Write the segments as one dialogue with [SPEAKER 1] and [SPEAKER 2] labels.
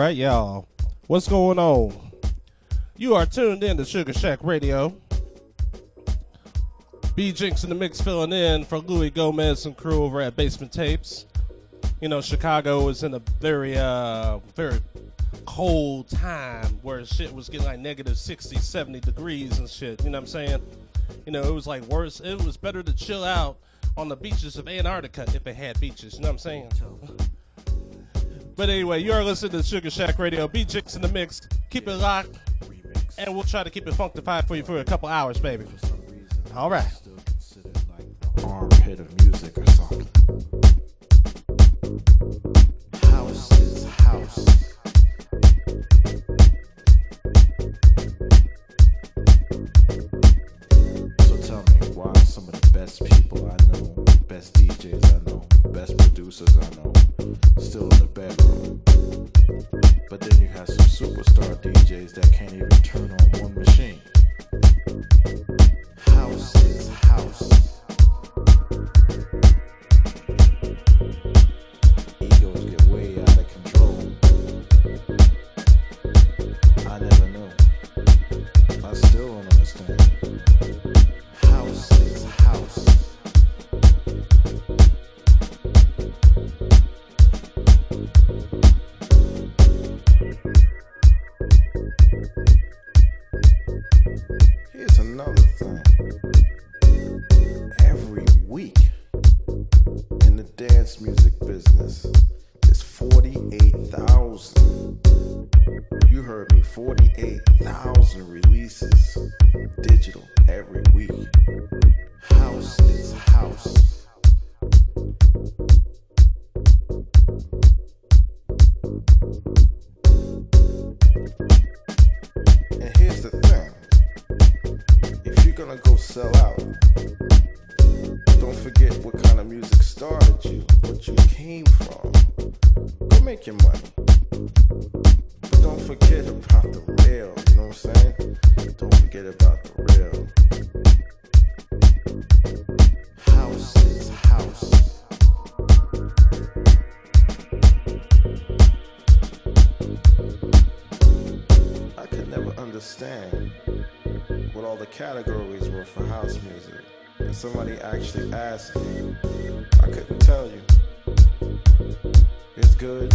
[SPEAKER 1] Right, y'all. What's going on? You are tuned in to Sugar Shack Radio. B Jinx in the mix filling in for Louie Gomez and crew over at Bassment Tapes. You know, Chicago is in a very, uh, very cold time where shit was getting like negative 60, 70 degrees and shit. You know what I'm saying? You know, it was like worse. It was better to chill out on the beaches of Antarctica if it had beaches. You know what I'm saying? But anyway, you are listening to Sugar Shack Radio. B Jinx in the mix. Keep it locked. And we'll try to keep it funkified for you for a couple hours, baby. All right.
[SPEAKER 2] armpit of music categories were for house music. And somebody actually asked me. I couldn't tell you. It's good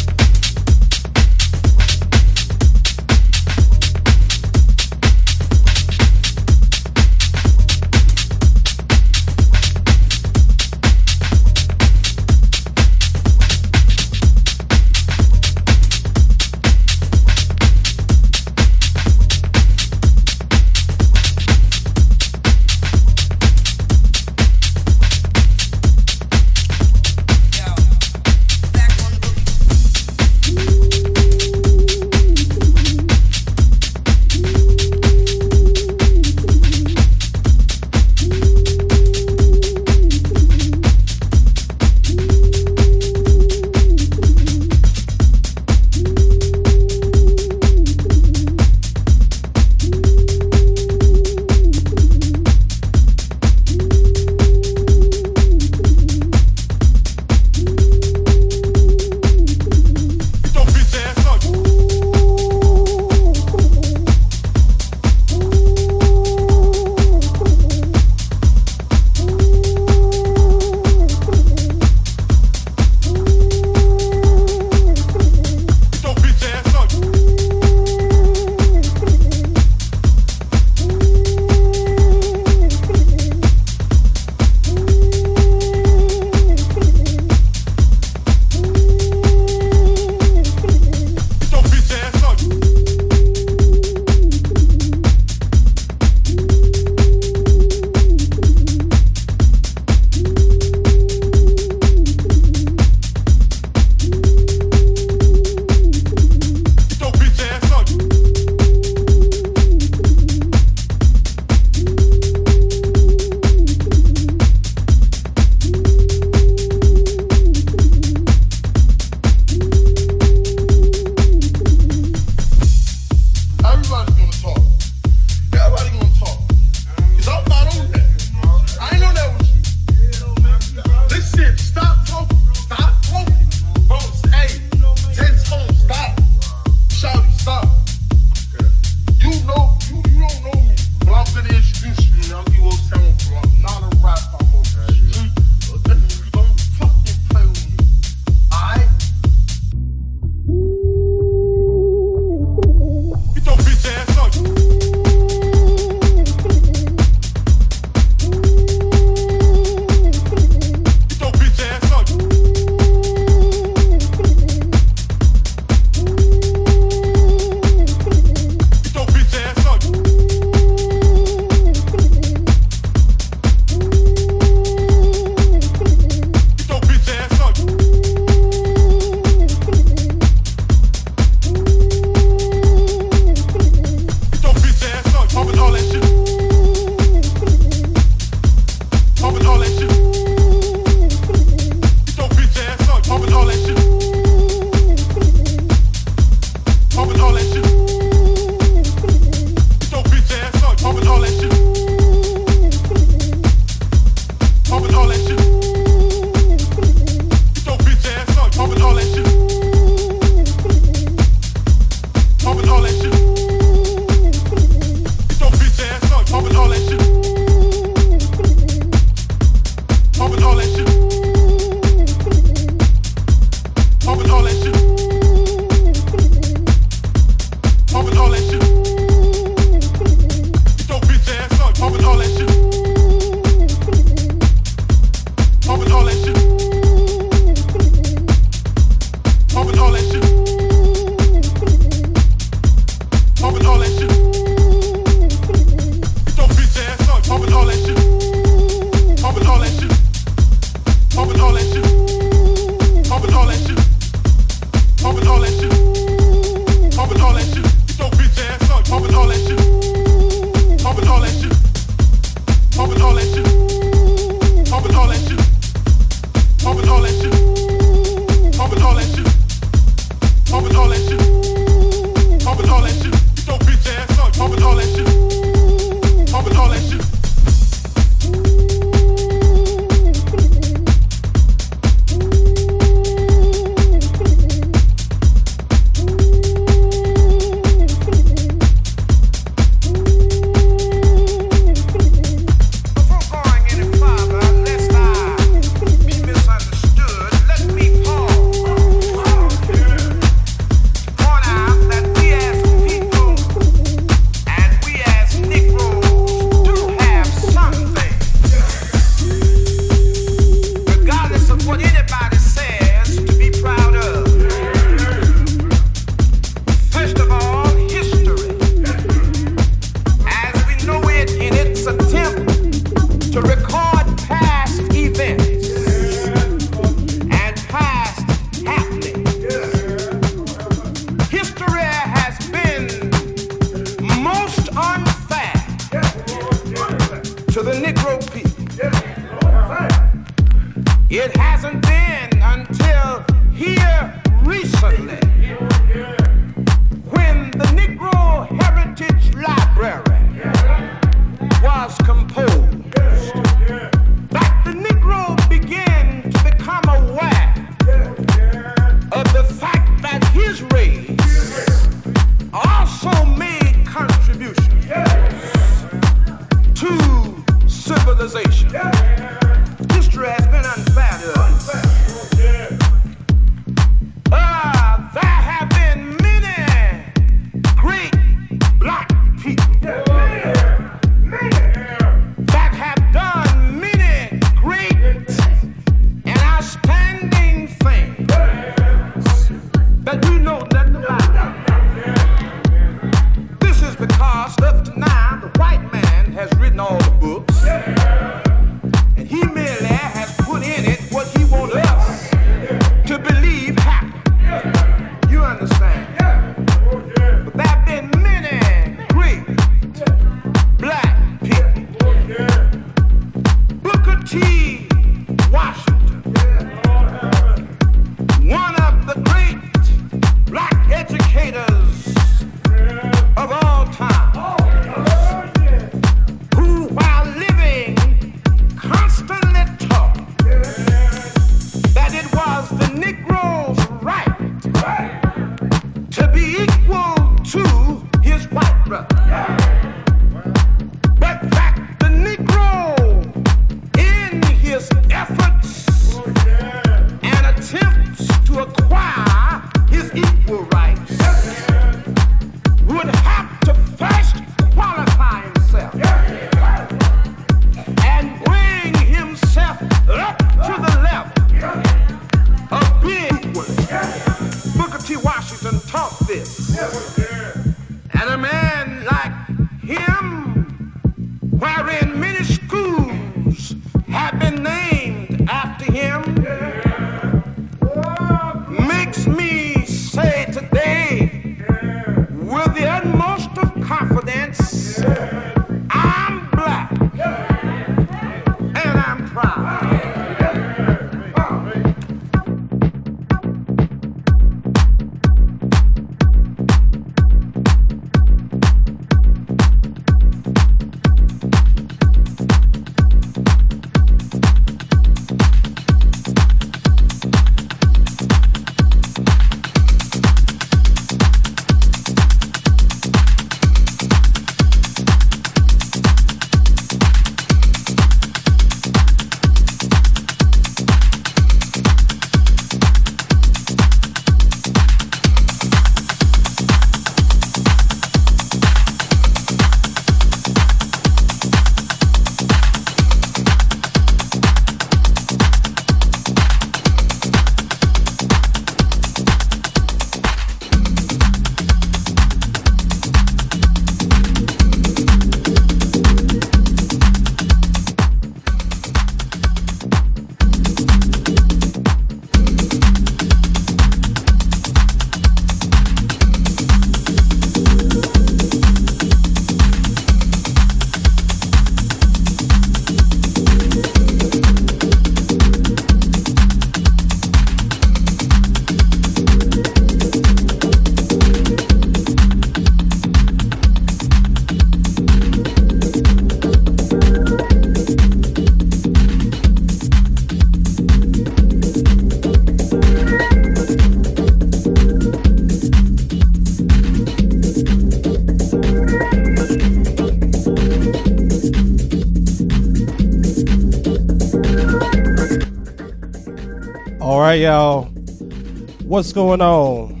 [SPEAKER 1] What's going on?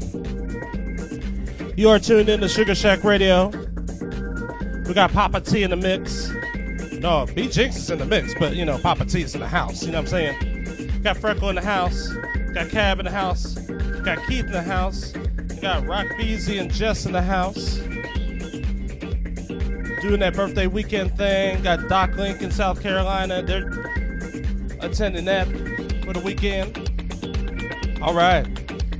[SPEAKER 1] You are tuned in to Sugar Shack Radio. We got Papa T in the mix. No, B Jinx is in the mix, but you know, Papa T is in the house. You know what I'm saying? Got Freckle in the house. Got Cab in the house. Got Keith in the house. Got Rock Beezy and Jess in the house. doing that birthday weekend thing. Got Doc Link in South Carolina. They're attending that for the weekend. All right.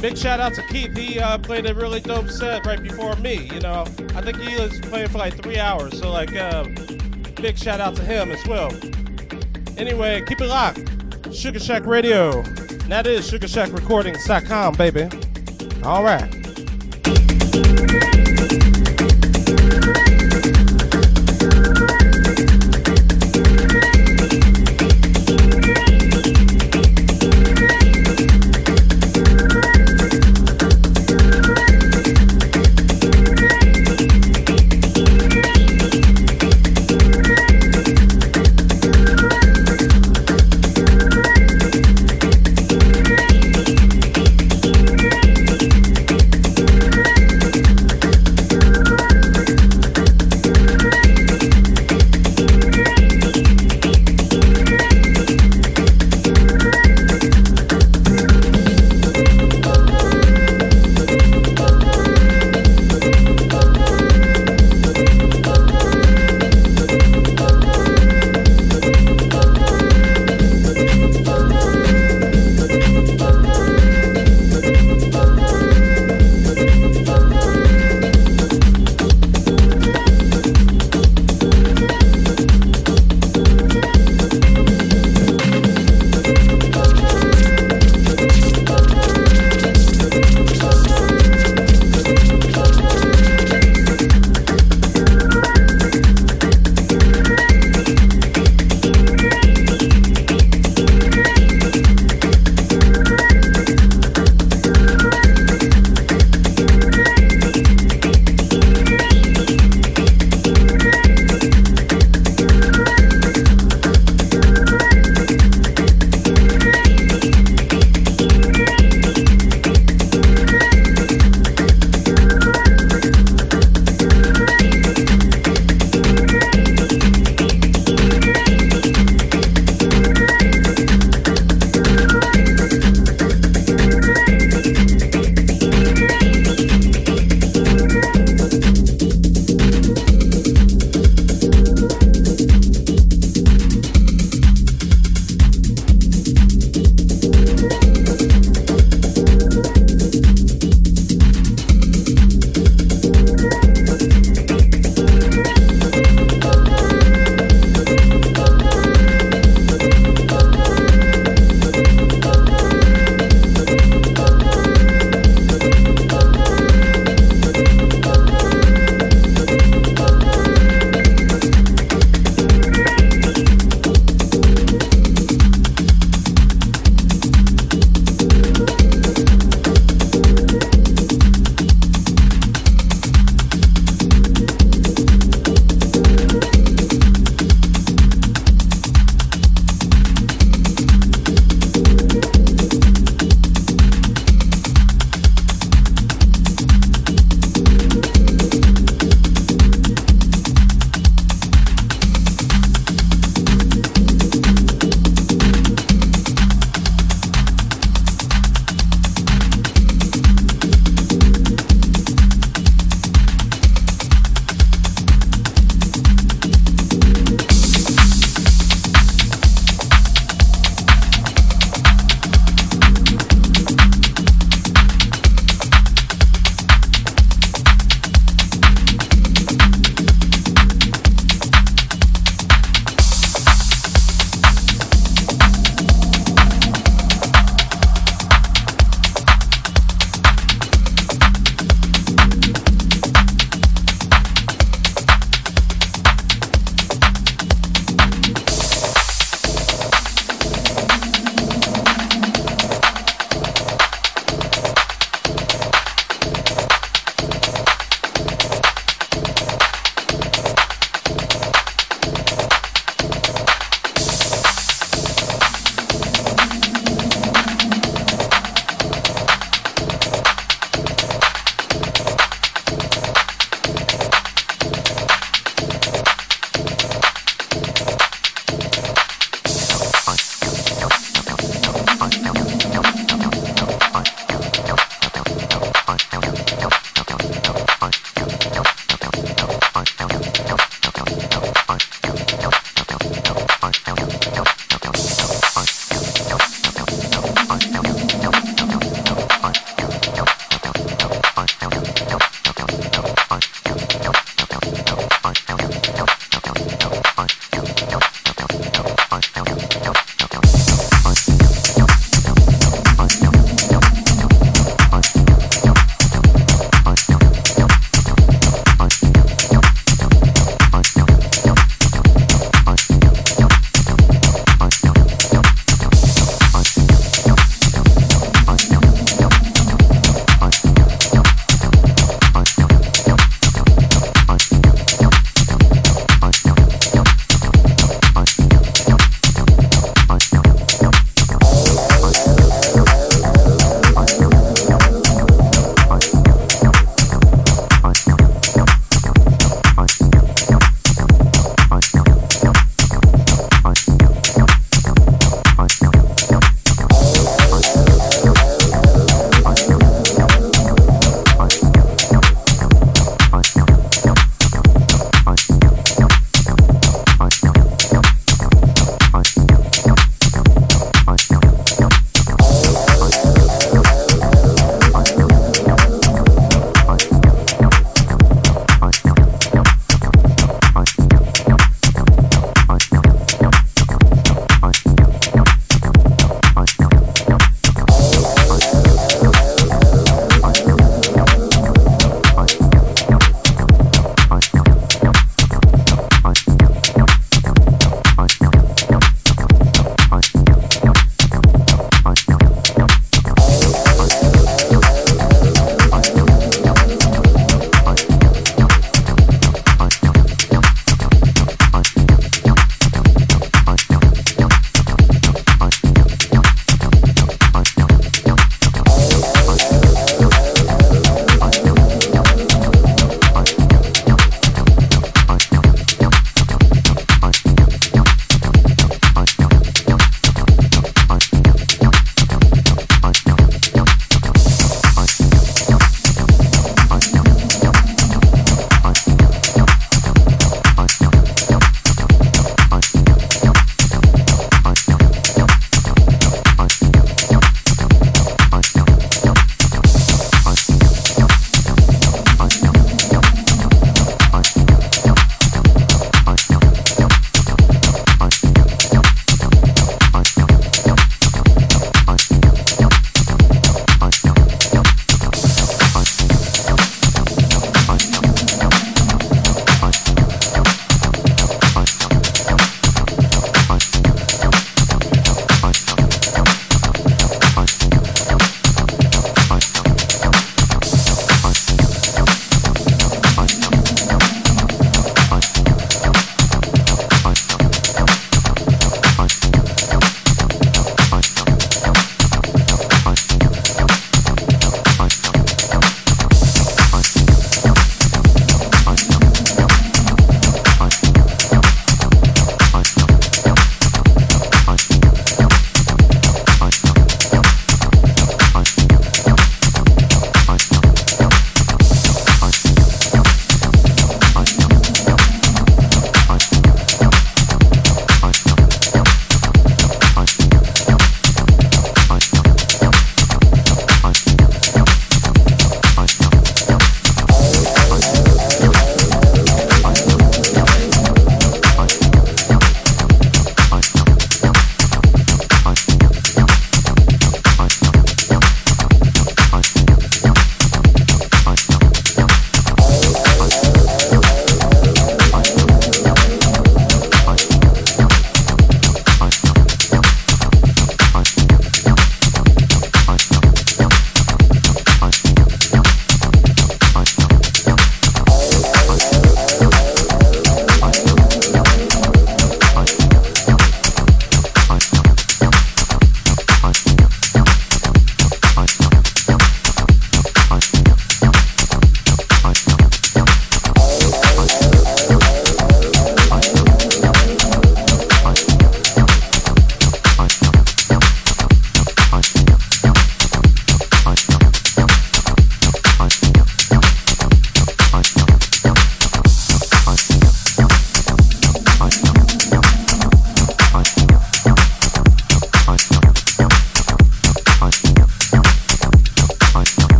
[SPEAKER 1] Big shout out to Keith. He uh, played a really dope set right before me. You know, I think he was playing for like three hours. So, like, uh, big shout out to him as well. Anyway, keep it locked. Sugar Shack Radio. That is SugarShackRecordings.com, baby. All right.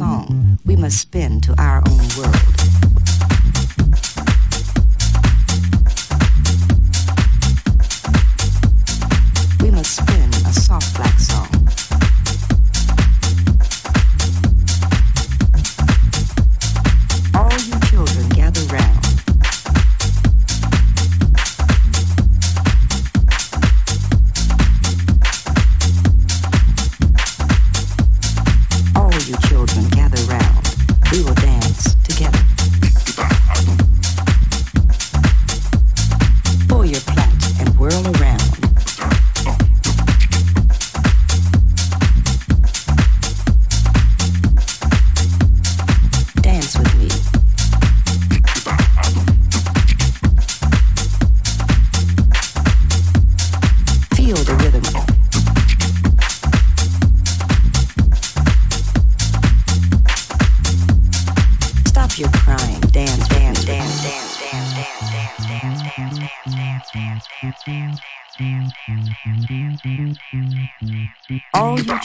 [SPEAKER 3] Song.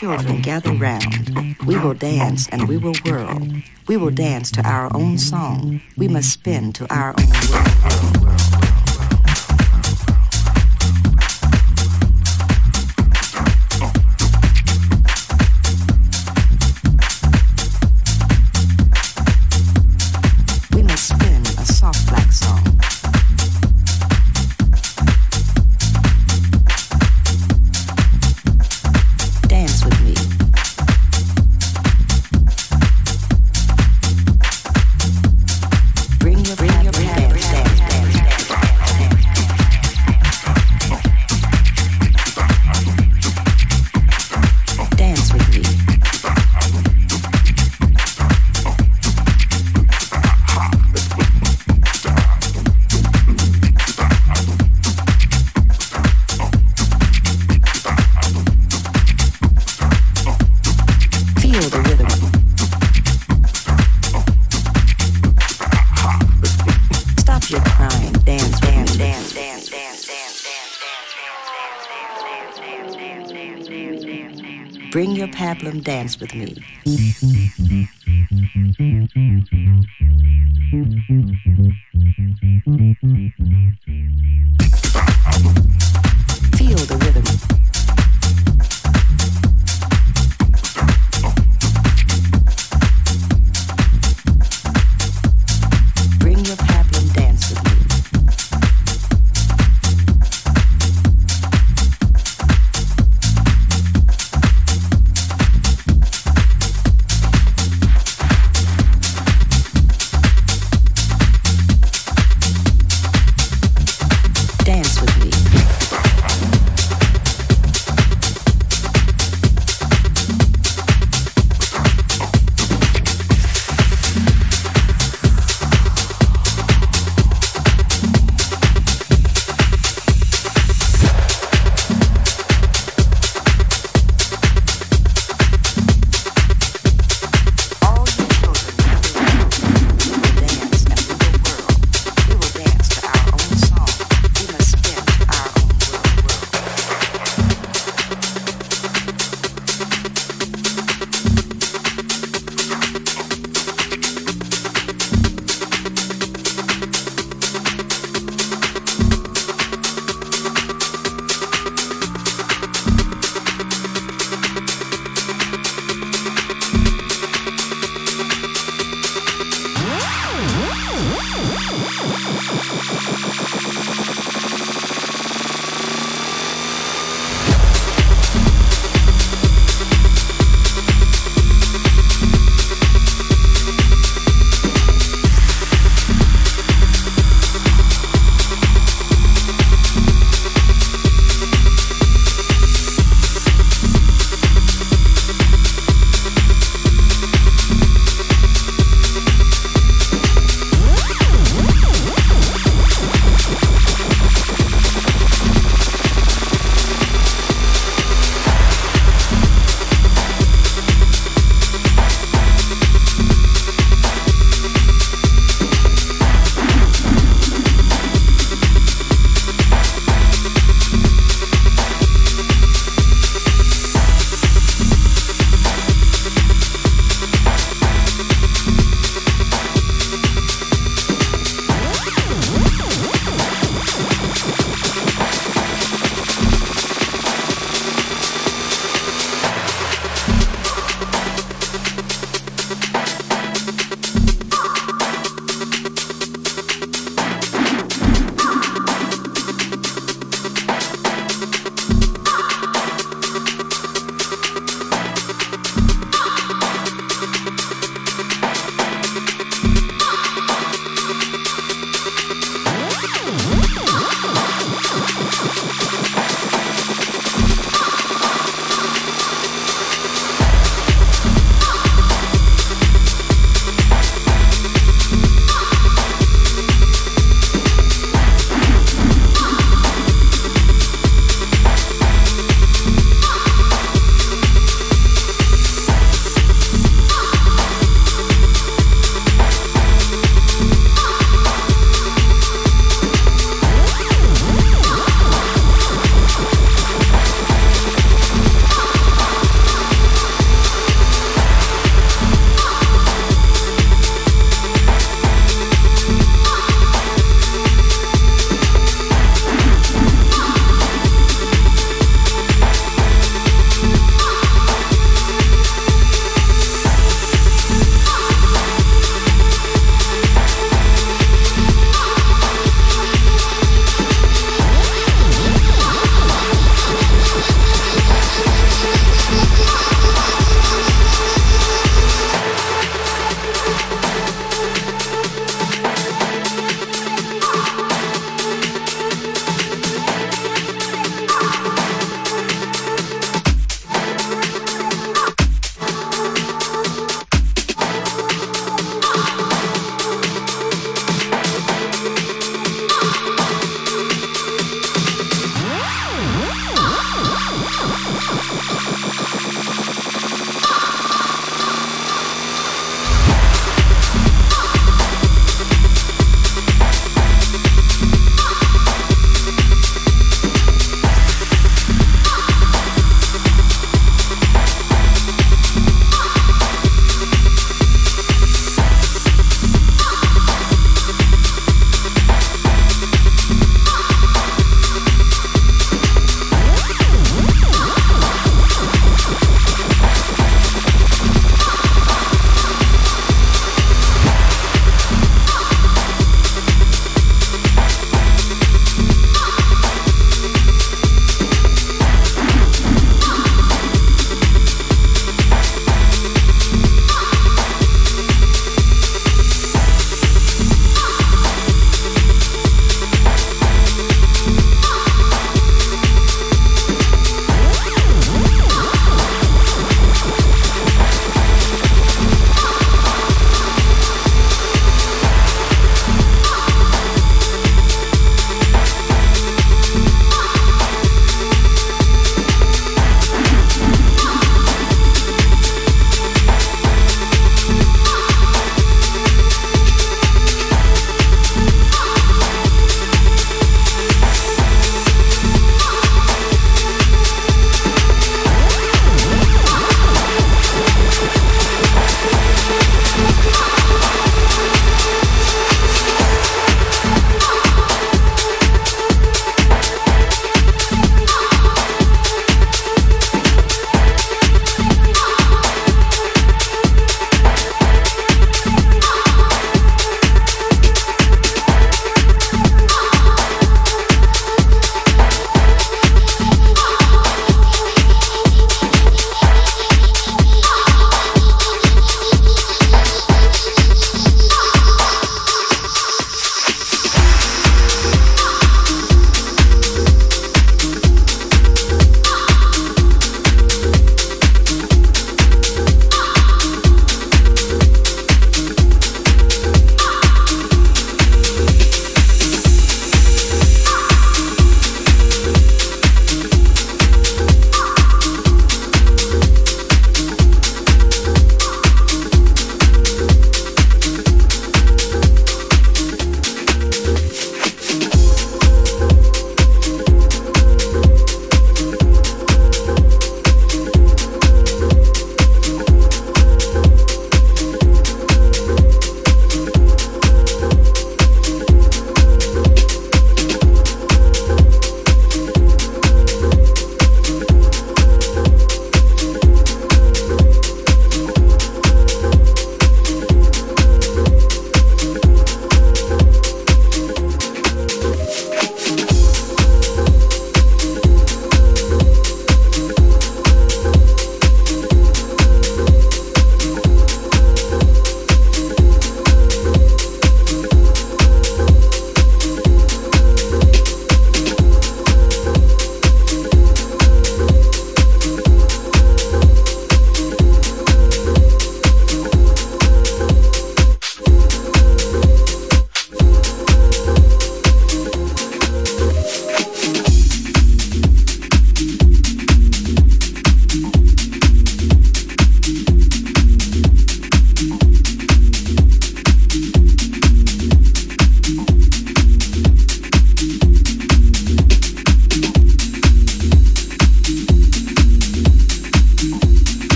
[SPEAKER 3] Children gather round. We will dance and we will whirl. We will dance to our own song. We must spin to our own world. With me.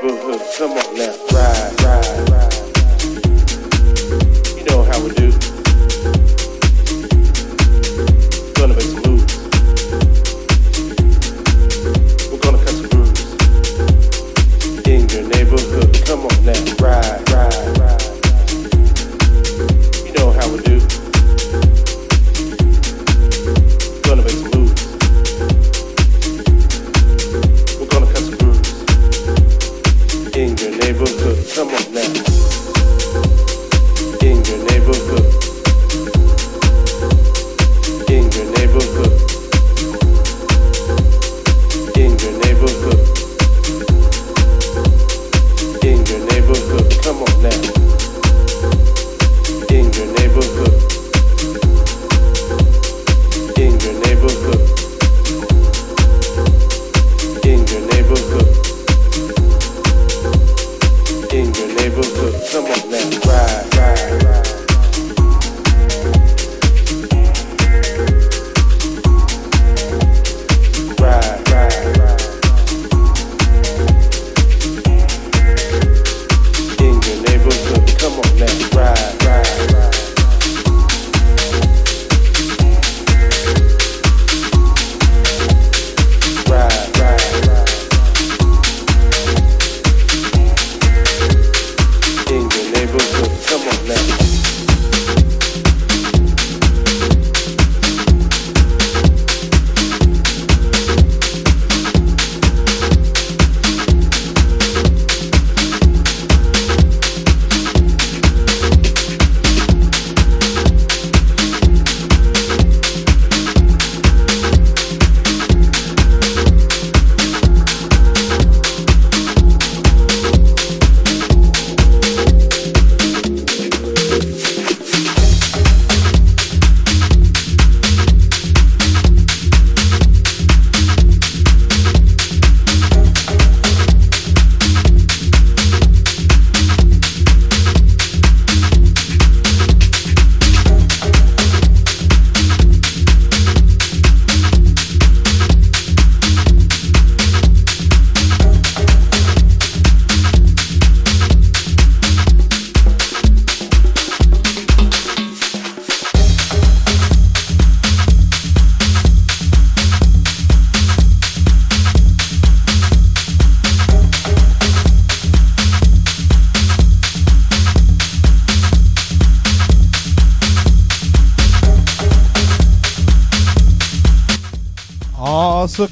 [SPEAKER 1] Suck it,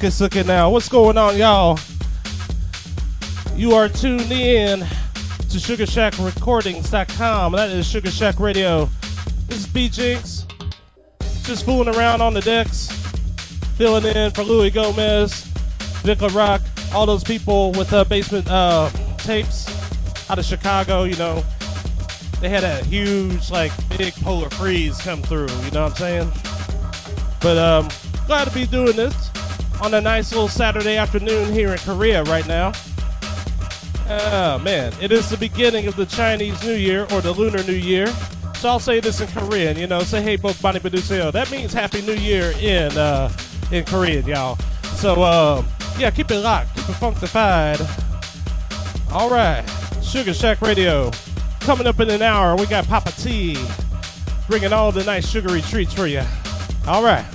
[SPEAKER 1] suck it now. What's going on, y'all? You are tuned in to SugarShackRecordings.com. That is Sugar Shack Radio. This is B Jinx. Just fooling around on the decks, filling in for Louie Gomez, Vic Rock, all those people with uh, Bassment uh, tapes out of Chicago, you know. They had a huge, like, big polar freeze come through, you know what I'm saying? But um, glad to be doing this on a nice little Saturday afternoon here in Korea right now. Oh man, it is the beginning of the Chinese New Year or the Lunar New Year. So I'll say this in Korean, you know, say hey bok bani baduseo. That means Happy New Year in uh, in Korean, y'all. So um, yeah, keep it locked, keep it funkified. All right, Sugar Shack Radio coming up in an hour. We got Papa T bringing all the nice sugary treats for you. All right.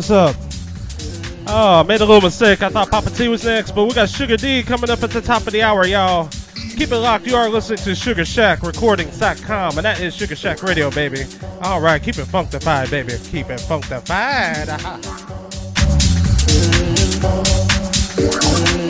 [SPEAKER 1] what's up? Oh, made a little mistake. I thought Papa T was next, but we got Sugar D coming up at the top of the hour, y'all. Keep it locked. You are listening to Sugar Shack Recordings.com, and that is Sugar Shack Radio, baby. All right, keep it functified, baby. Keep it
[SPEAKER 4] functified.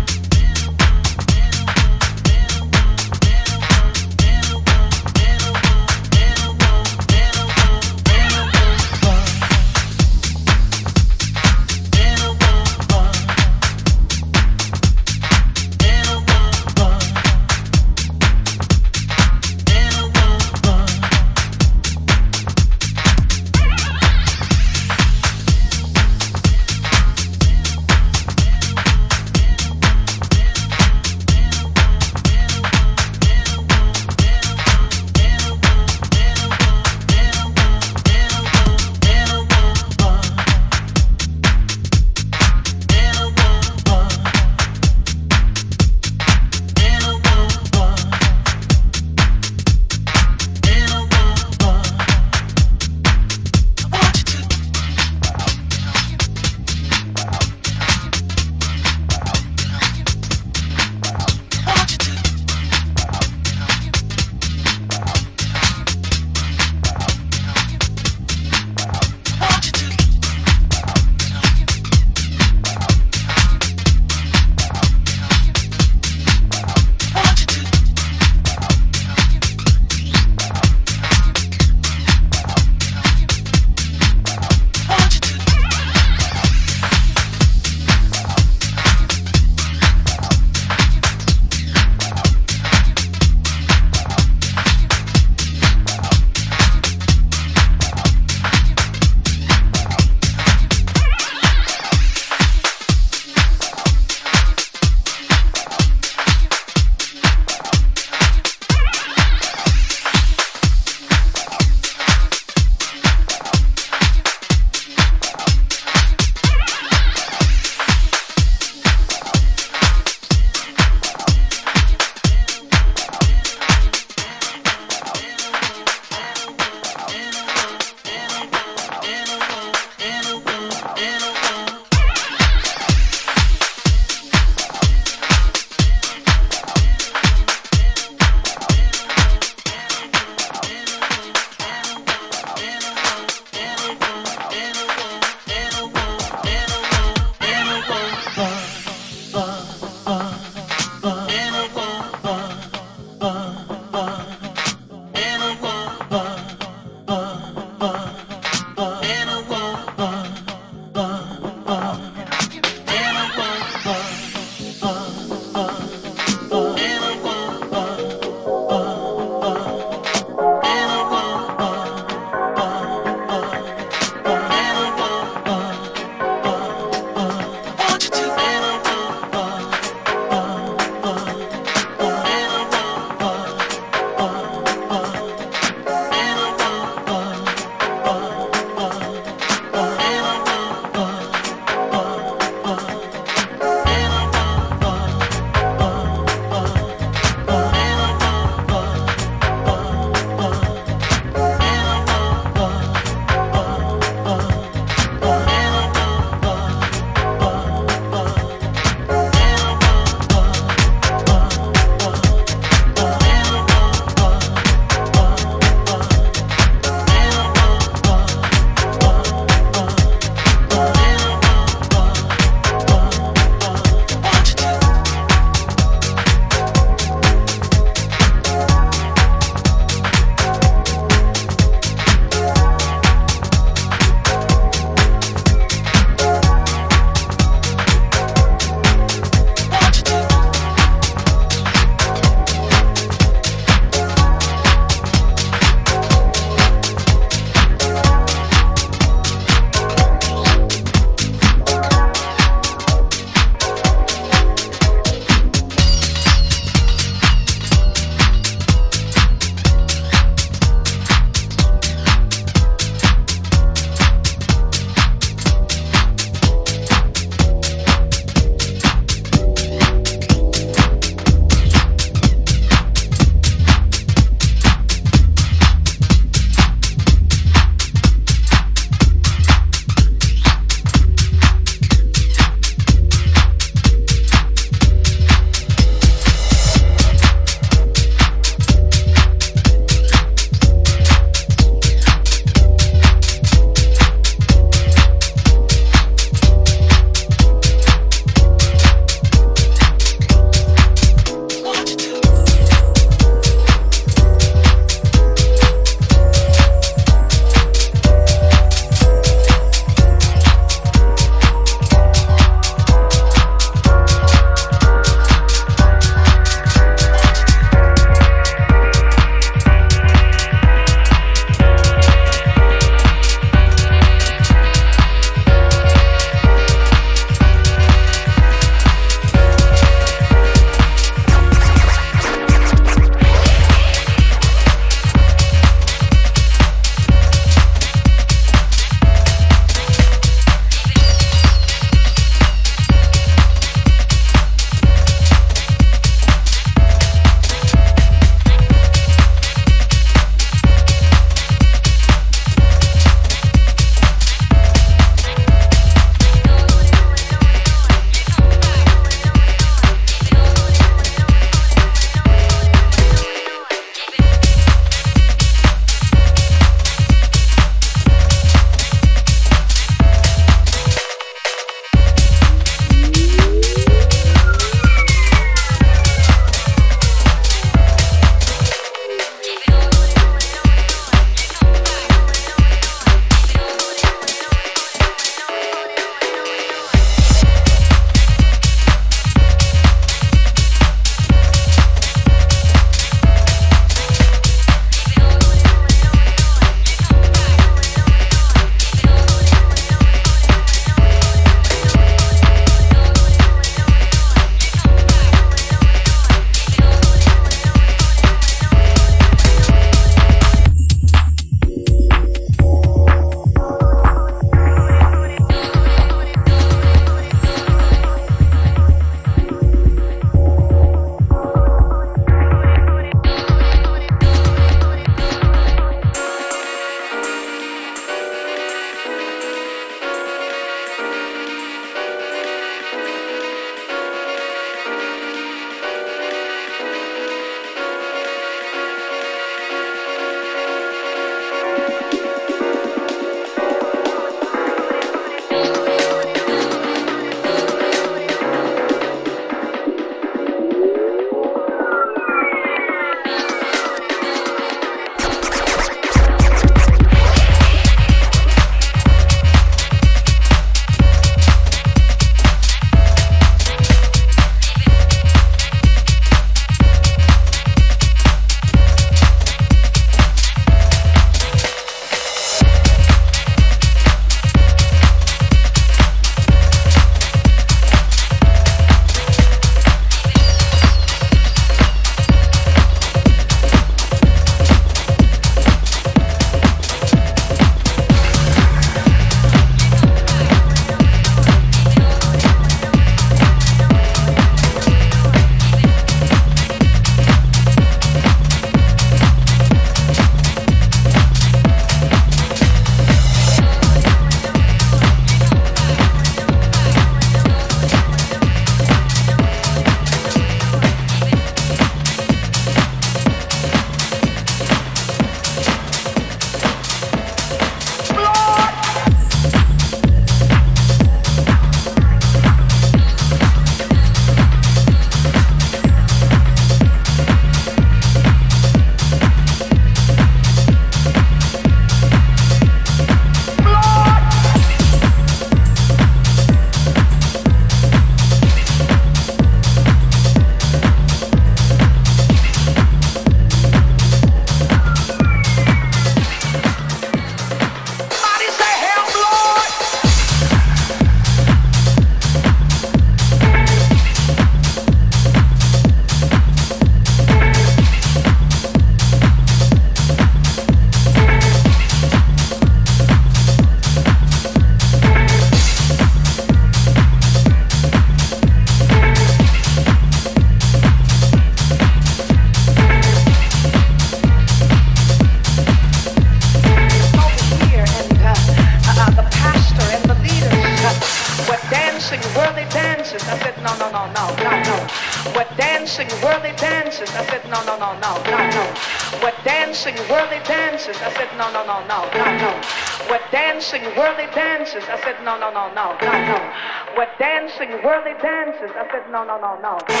[SPEAKER 4] no, no, no, no,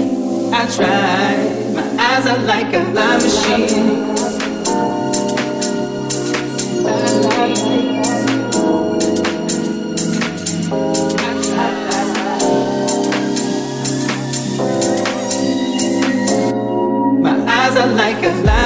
[SPEAKER 4] I
[SPEAKER 5] try. My eyes are like a lie machine. My eyes are like a
[SPEAKER 1] light.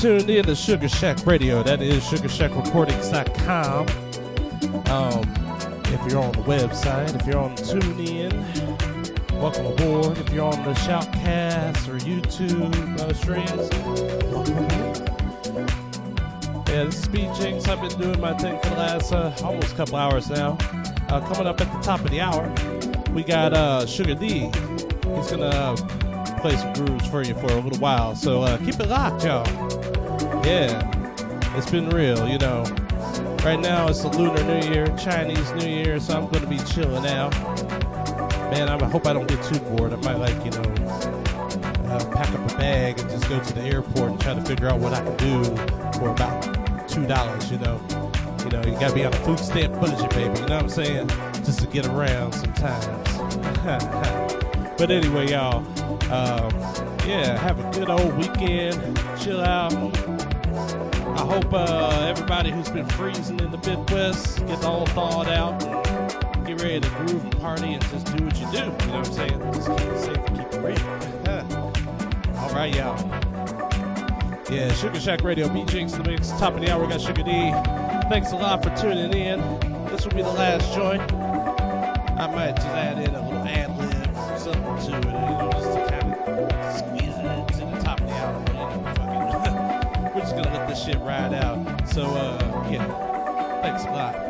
[SPEAKER 1] Tuned in to Sugar Shack Radio. That is SugarShackRecordings.com. Um, if you're on the website, if you're on TuneIn, welcome aboard. If you're on the Shoutcast or YouTube uh, streams. Yeah, this is B Jinx. I've been doing my thing for the last uh, almost couple hours now. Uh, coming up at the top of the hour, we got uh, Sugar D. He's gonna play some grooves for you for a little while. So uh, keep it locked, y'all. Yeah, it's been real, you know. Right now it's the Lunar New Year, Chinese New Year, so I'm to be chilling out. Man, I hope I don't get too bored. I might like, you know, uh, pack up a bag and just go to the airport and try to figure out what I can do for about two dollars. You know, you know, you gotta be on a food stamp budget, baby. You know what I'm saying? Just to get around sometimes. but anyway, y'all, um, yeah, have a good old weekend. Chill out. Hope uh, everybody who's been freezing in the Midwest gets all thawed out. Get ready to groove and party and just do what you do. You know what I'm saying? Just keep it safe and keep it real. all right, y'all. Yeah, Sugar Shack Radio, B Jinx, the mix, top of the hour, we got Sugar D. Thanks a lot for tuning in. This will be the last joint. I might just add in So, uh, yeah, thanks a lot.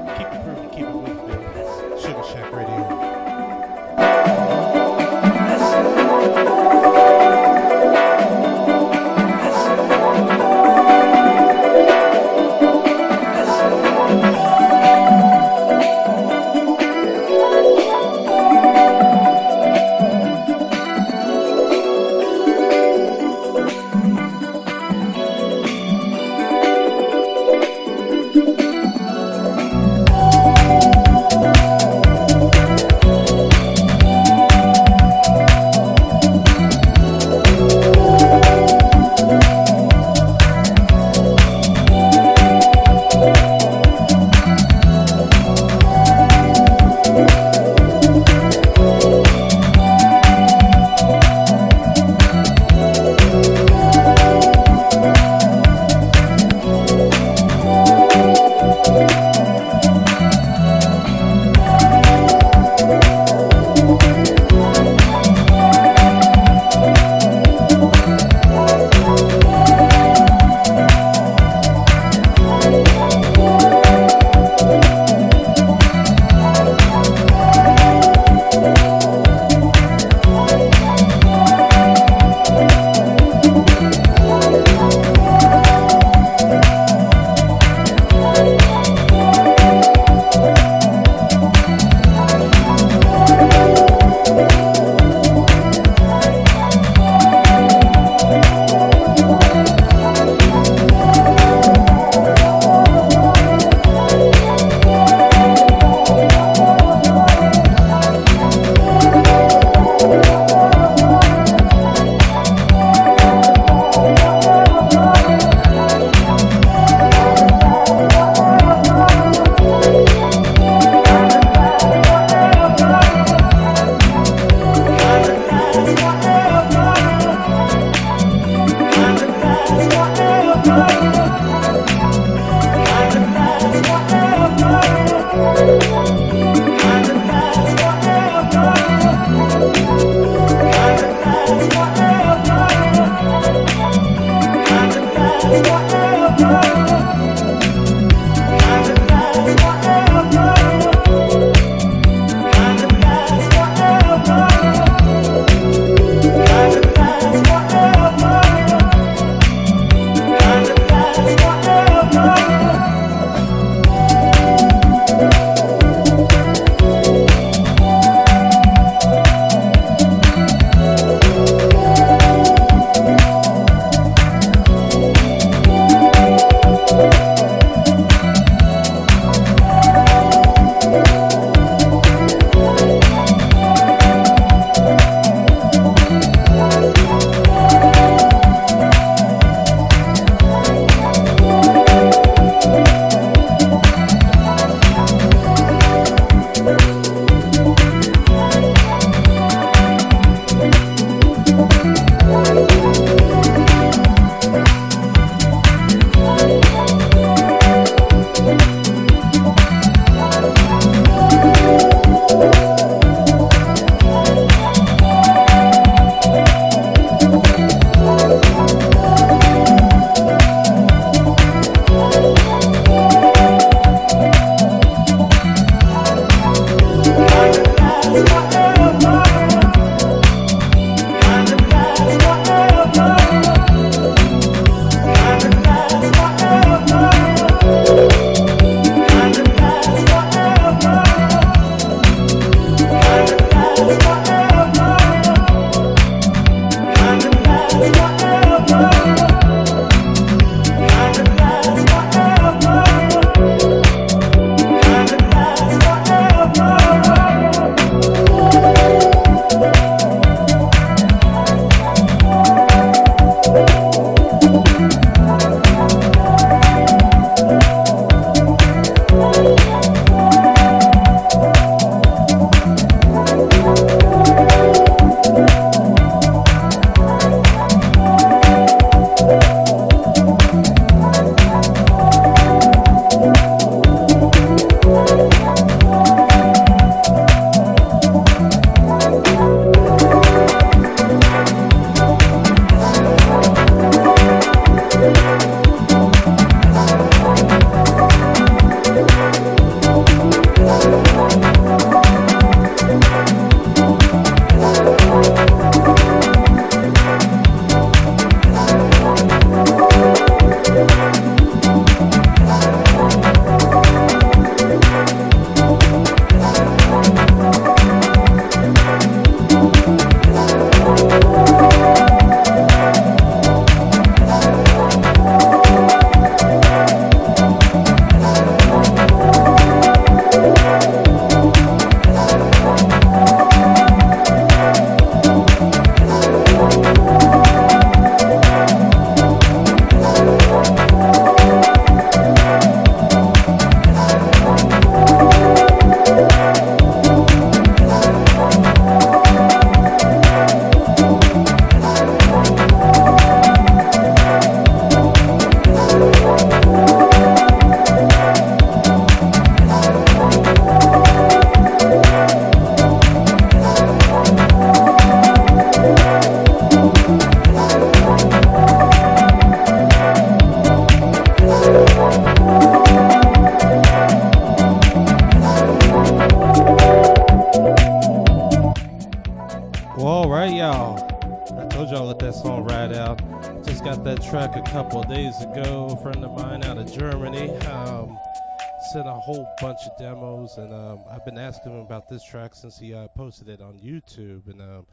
[SPEAKER 1] Demos, and um, I've been asking him about this track since he uh, posted it on YouTube. And um,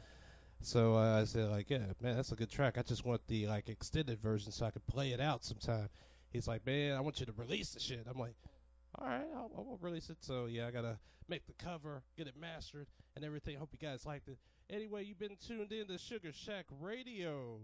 [SPEAKER 1] so uh, I said, like, yeah, man, that's a good track. I just want the like extended version so I could play it out sometime. He's like, man, I want you to release the shit. I'm like, all right, I'll, I'll release it. So yeah, I gotta make the cover, get it mastered, and everything. Hope you guys liked it. Anyway, you've been tuned in to Sugar Shack Radio.